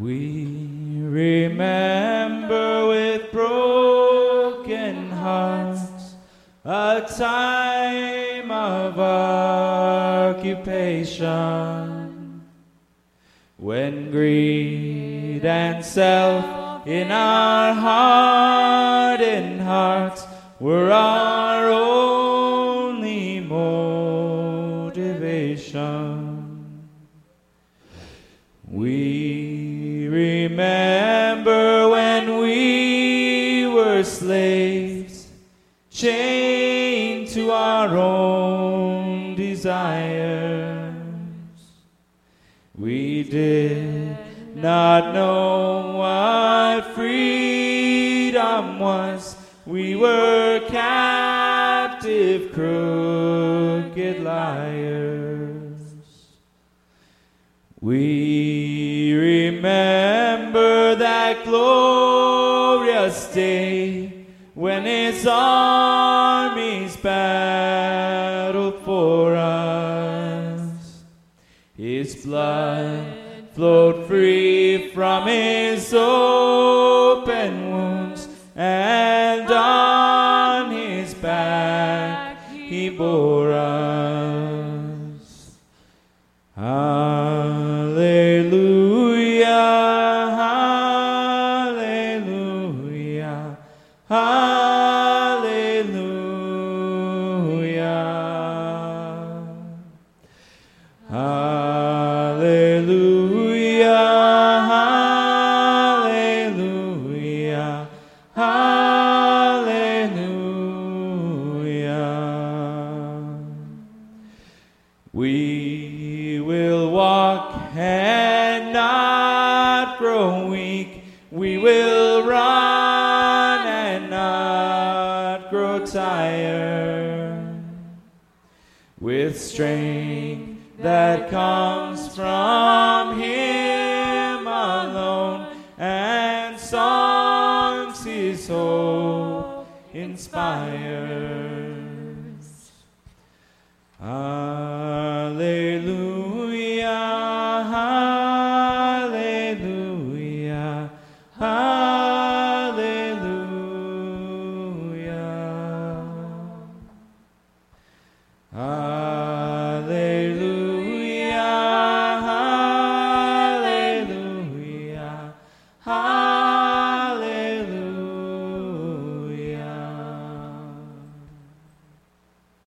We remember with broken hearts a time of occupation when greed and self in our hardened hearts were our only motivation. We remember when we were slaves, chained to our own desires. We did not know what freedom was. We were captive, crooked liars. We remember when his armies battled for us. His blood flowed free from his open wounds, and on his back he bore us. Hallelujah. We will walk and not grow weak. We will run and not grow tired. With strength that comes from Him inspires. Hallelujah. Hallelujah. Hallelujah.